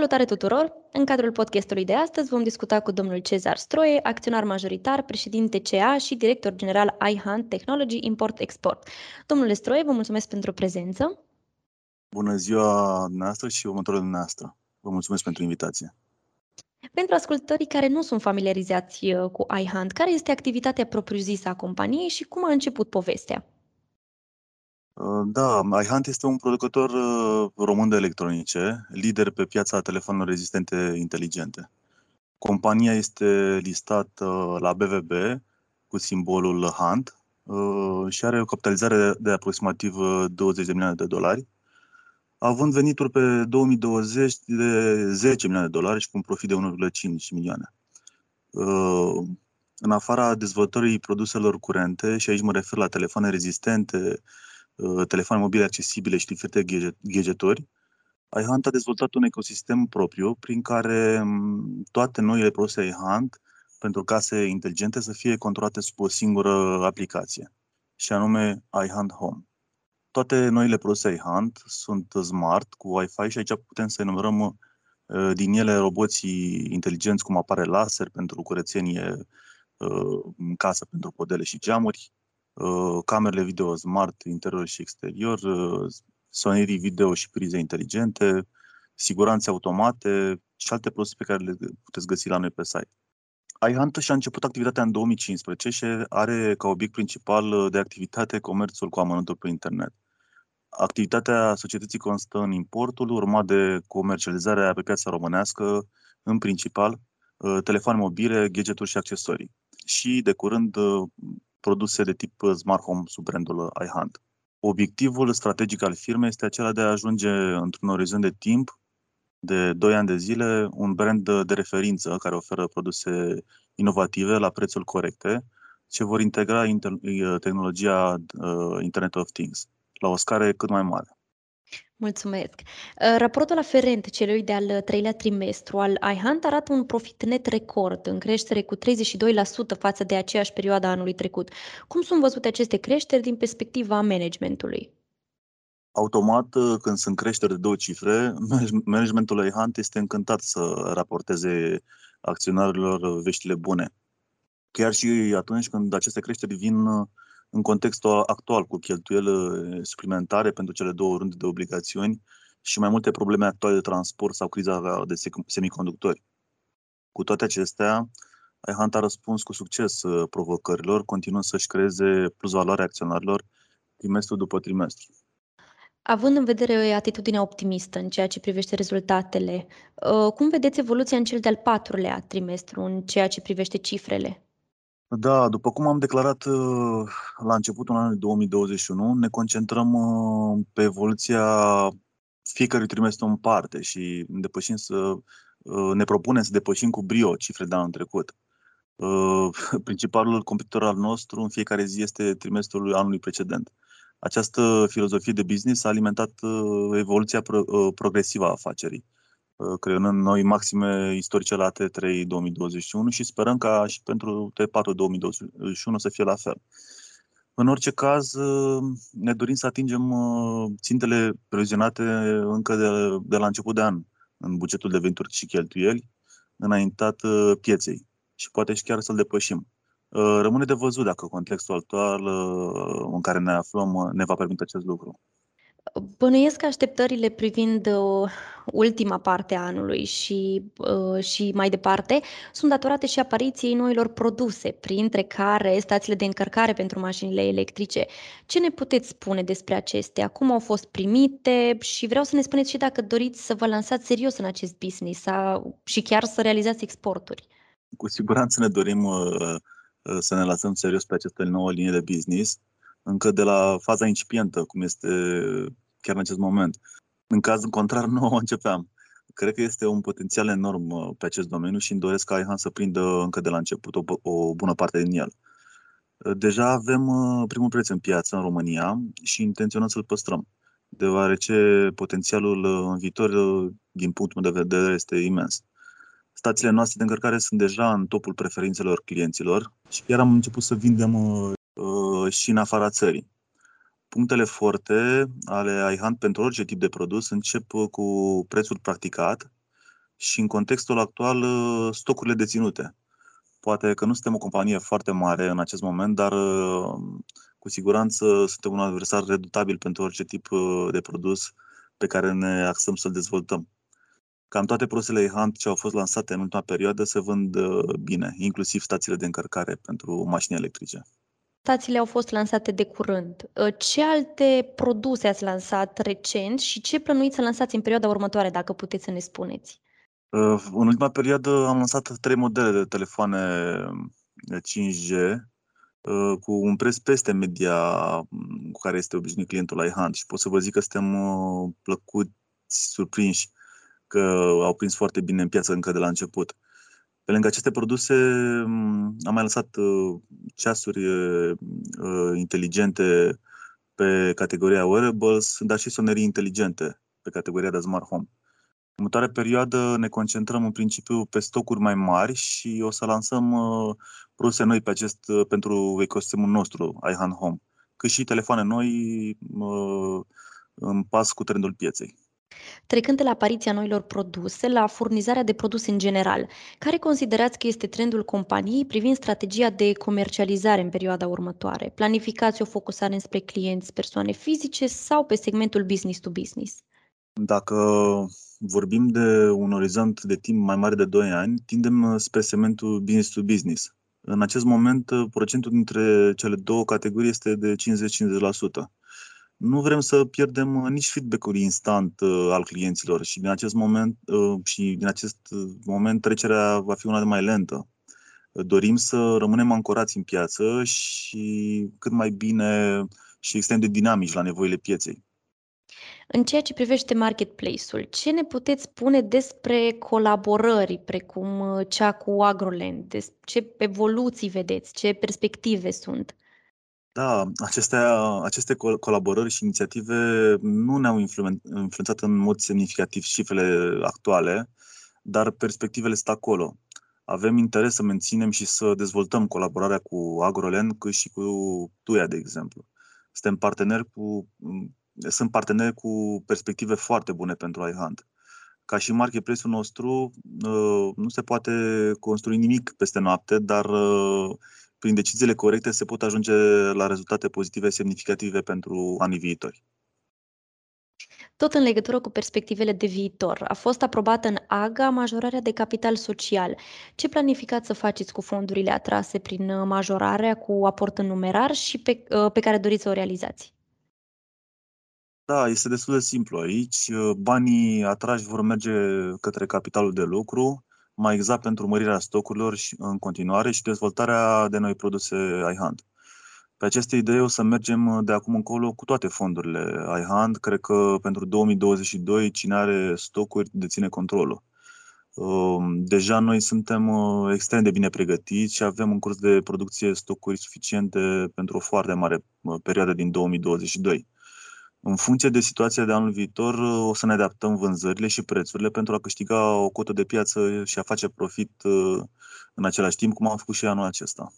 Salutare tuturor! În cadrul podcastului de astăzi vom discuta cu domnul Cezar Stroie, acționar majoritar, președinte CA și director general iHunt Technology Import-Export. Domnule Stroie, vă mulțumesc pentru prezență. Bună ziua noastră și următorul dumneavoastră. Vă mulțumesc pentru invitație. Pentru ascultătorii care nu sunt familiarizați uh, cu iHunt, care este activitatea propriu-zisă a companiei și cum a început povestea? Uh, da, iHunt este un producător uh, român de electronice, lider pe piața telefonelor rezistente inteligente. Compania este listată la BVB cu simbolul HUNT și are o capitalizare de aproximativ 20 de milioane de dolari având venituri pe 2020 de 10 milioane de dolari și cu un profit de 1,5 milioane. Uh, în afara dezvoltării produselor curente, și aici mă refer la telefoane rezistente, uh, telefoane mobile accesibile și diferite gadgeturi, iHunt a dezvoltat un ecosistem propriu prin care um, toate noile produse iHunt pentru case inteligente să fie controlate sub o singură aplicație, și anume iHunt Home. Toate noile produse iHunt sunt smart, cu Wi-Fi și aici putem să enumerăm uh, din ele roboții inteligenți, cum apare laser pentru curățenie uh, în casă pentru podele și geamuri, uh, camerele video smart interior și exterior, sonerii video și prize inteligente, siguranțe automate și alte produse pe care le puteți găsi la noi pe site. iHunt și-a început activitatea în 2015 și are ca obiect principal de activitate comerțul cu amănuntul pe internet. Activitatea societății constă în importul, urmat de comercializarea pe piața românească, în principal, uh, telefoane mobile, gadgeturi și accesorii. Și, de curând, uh, produse de tip uh, smart home sub brandul iHunt. Obiectivul strategic al firmei este acela de a ajunge într-un orizont de timp de 2 ani de zile un brand de referință care oferă produse inovative la prețuri corecte ce vor integra tehnologia Internet of Things la o scară cât mai mare. Mulțumesc. Uh, raportul aferent celui de-al treilea trimestru al iHunt arată un profit net record, în creștere cu 32% față de aceeași perioadă a anului trecut. Cum sunt văzute aceste creșteri din perspectiva managementului? Automat, uh, când sunt creșteri de două cifre, managementul iHunt este încântat să raporteze acționarilor veștile bune. Chiar și atunci când aceste creșteri vin uh, în contextul actual, cu cheltuieli suplimentare pentru cele două runde de obligațiuni și mai multe probleme actuale de transport sau criza de semiconductori. Cu toate acestea, iHunt a răspuns cu succes uh, provocărilor, continuând să-și creeze plus valoare acționarilor trimestru după trimestru. Având în vedere atitudinea optimistă în ceea ce privește rezultatele, uh, cum vedeți evoluția în cel de-al patrulea trimestru în ceea ce privește cifrele? Da, după cum am declarat uh, la începutul anului 2021, ne concentrăm uh, pe evoluția fiecărui trimestru în parte și depășim să, uh, ne propunem să depășim cu brio cifre de anul trecut. Principalul competitor al nostru în fiecare zi este trimestrul anului precedent. Această filozofie de business a alimentat evoluția progresivă a afacerii Uh, creionând noi maxime istorice la T3 2021 și sperăm ca și pentru T4 2021 să fie la fel. În orice caz, uh, ne dorim să atingem uh, țintele previzionate încă de, de la început de an în bugetul de venituri și cheltuieli înaintat pieței și poate și chiar să-l depășim. Rămâne de văzut dacă contextul actual în care ne aflăm ne va permite acest lucru. Bănuiesc că așteptările privind uh, ultima parte a anului și, uh, și mai departe sunt datorate și apariției noilor produse, printre care stațiile de încărcare pentru mașinile electrice. Ce ne puteți spune despre acestea? Cum au fost primite? Și vreau să ne spuneți și dacă doriți să vă lansați serios în acest business sau, și chiar să realizați exporturi. Cu siguranță ne dorim uh, uh să ne lansăm serios pe această nouă linie de business încă de la faza incipientă, cum este chiar în acest moment. În cazul contrar, nu o începeam. Cred că este un potențial enorm uh, pe acest domeniu și îmi doresc ca Ihan să prindă încă de la început o, o bună parte din el. Uh, deja avem uh, primul preț în piață în România și intenționăm să-l păstrăm, deoarece potențialul în viitor, din punctul meu de vedere, este imens. Stațiile noastre de încărcare sunt deja în topul preferințelor clienților și chiar am început să vindem și în afara țării. Punctele forte ale iHunt pentru orice tip de produs încep cu prețul practicat și în contextul actual stocurile deținute. Poate că nu suntem o companie foarte mare în acest moment, dar cu siguranță suntem un adversar redutabil pentru orice tip de produs pe care ne axăm să-l dezvoltăm. Cam toate produsele Hunt ce au fost lansate în ultima perioadă se vând bine, inclusiv stațiile de încărcare pentru mașini electrice. Stațiile au fost lansate de curând. Ce alte produse ați lansat recent și ce plănuiți să lansați în perioada următoare, dacă puteți să ne spuneți? În ultima perioadă am lansat trei modele de telefoane 5G cu un preț peste media cu care este obișnuit clientul la iHunt și pot să vă zic că suntem plăcuți surprinși că au prins foarte bine în piață încă de la început. Pe lângă aceste produse am mai lăsat ceasuri inteligente pe categoria wearables, dar și sonerii inteligente pe categoria de smart home. În următoarea perioadă ne concentrăm în principiu pe stocuri mai mari și o să lansăm uh, produse noi pe acest, uh, pentru ecosistemul nostru, iHand Home, cât și telefoane noi uh, în pas cu trendul pieței. Trecând de la apariția noilor produse la furnizarea de produse în general, care considerați că este trendul companiei privind strategia de comercializare în perioada următoare? Planificați o focusare spre clienți, persoane fizice sau pe segmentul business to business? Dacă vorbim de un orizont de timp mai mare de 2 ani, tindem uh, spre segmentul business to business. În acest moment, uh, procentul dintre cele două categorii este de 50-50%. Nu vrem să pierdem uh, nici feedback-ul instant al clienților și din acest moment și din acest moment trecerea va fi una de mai lentă. Dorim să rămânem ancorați în piață și cât mai bine și extrem de dinamici la nevoile pieței. În ceea ce privește marketplace-ul, ce ne puteți spune despre colaborări precum uh, cea cu Agroland? Ce evoluții vedeți? Ce perspective sunt? Da, aceste, aceste colaborări și inițiative nu ne-au influențat în mod semnificativ cifrele actuale, dar perspectivele sunt acolo. Avem interes să menținem și să dezvoltăm colaborarea cu Agroland, cât și cu Tuia, de exemplu. Suntem parteneri cu sunt parteneri cu perspective foarte bune pentru iHunt. Ca și marketplace-ul nostru, uh, nu se poate construi nimic peste noapte, dar uh, prin deciziile corecte se pot ajunge la rezultate pozitive semnificative pentru anii viitori. Tot în legătură cu perspectivele de viitor, a fost aprobată în AGA majorarea de capital social. Ce planificați să faceți cu fondurile atrase prin uh, majorarea cu aport în numerar și pe, pe care doriți să o realizați? Da, este destul de simplu aici. Banii atrași vor merge către capitalul de lucru, mai exact pentru mărirea stocurilor și, în continuare și dezvoltarea de noi produse iHand. Pe aceste idei o să mergem de acum încolo cu toate fondurile iHand. Cred că pentru 2022 cine are stocuri deține controlul. Um, deja noi suntem uh, extrem de bine pregătiți și avem în curs de producție stocuri suficiente pentru o foarte mare uh, perioadă din 2022. În funcție de situația de anul viitor, o să ne adaptăm vânzările și prețurile pentru a câștiga o cotă de piață și a face profit uh, în același timp, cum am făcut și anul acesta.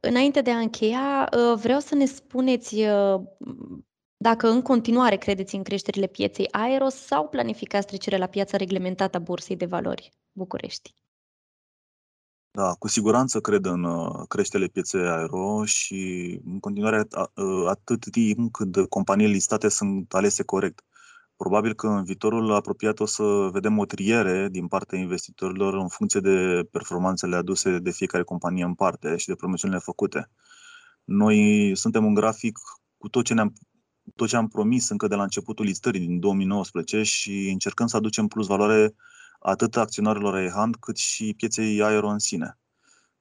Înainte de a încheia, uh, vreau să ne spuneți uh, dacă în continuare credeți în creșterile pieței aero sau planificați trecerea la piața reglementată a Bursei de Valori București. Da, cu siguranță cred în uh, creșterile pieței aero și în continuare uh, atât timp cât companiile listate sunt alese corect. Probabil că în viitorul apropiat o să vedem o triere din partea investitorilor în funcție de performanțele aduse de fiecare companie în parte și de promisiunile făcute. Noi suntem un grafic cu tot ce, ne-am, tot ce am promis încă de la începutul listării din 2019 și încercăm să aducem plus valoare atât acționarilor EHAND cât și pieței aero în sine.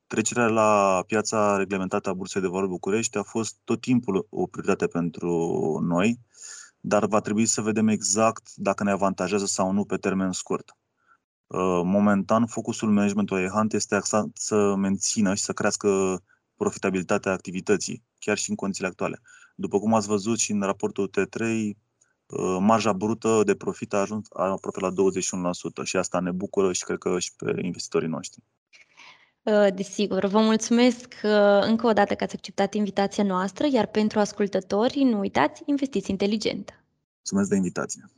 Trecerea la piața reglementată a Bursei de Valori București a fost tot timpul o prioritate pentru noi, dar va trebui să vedem exact dacă ne avantajează sau nu pe termen scurt. Uh, momentan, focusul managementului EHANT este axat să mențină și să crească profitabilitatea activității, chiar și în condițiile actuale. După cum ați văzut și în raportul T3, Uh, marja brută de profit a ajuns aproape la 21% și asta ne bucură și cred că și pe investitorii noștri. Uh, desigur, vă mulțumesc uh, încă o dată că ați acceptat invitația noastră, iar pentru ascultători, nu uitați, investiți inteligent. Mulțumesc de invitație.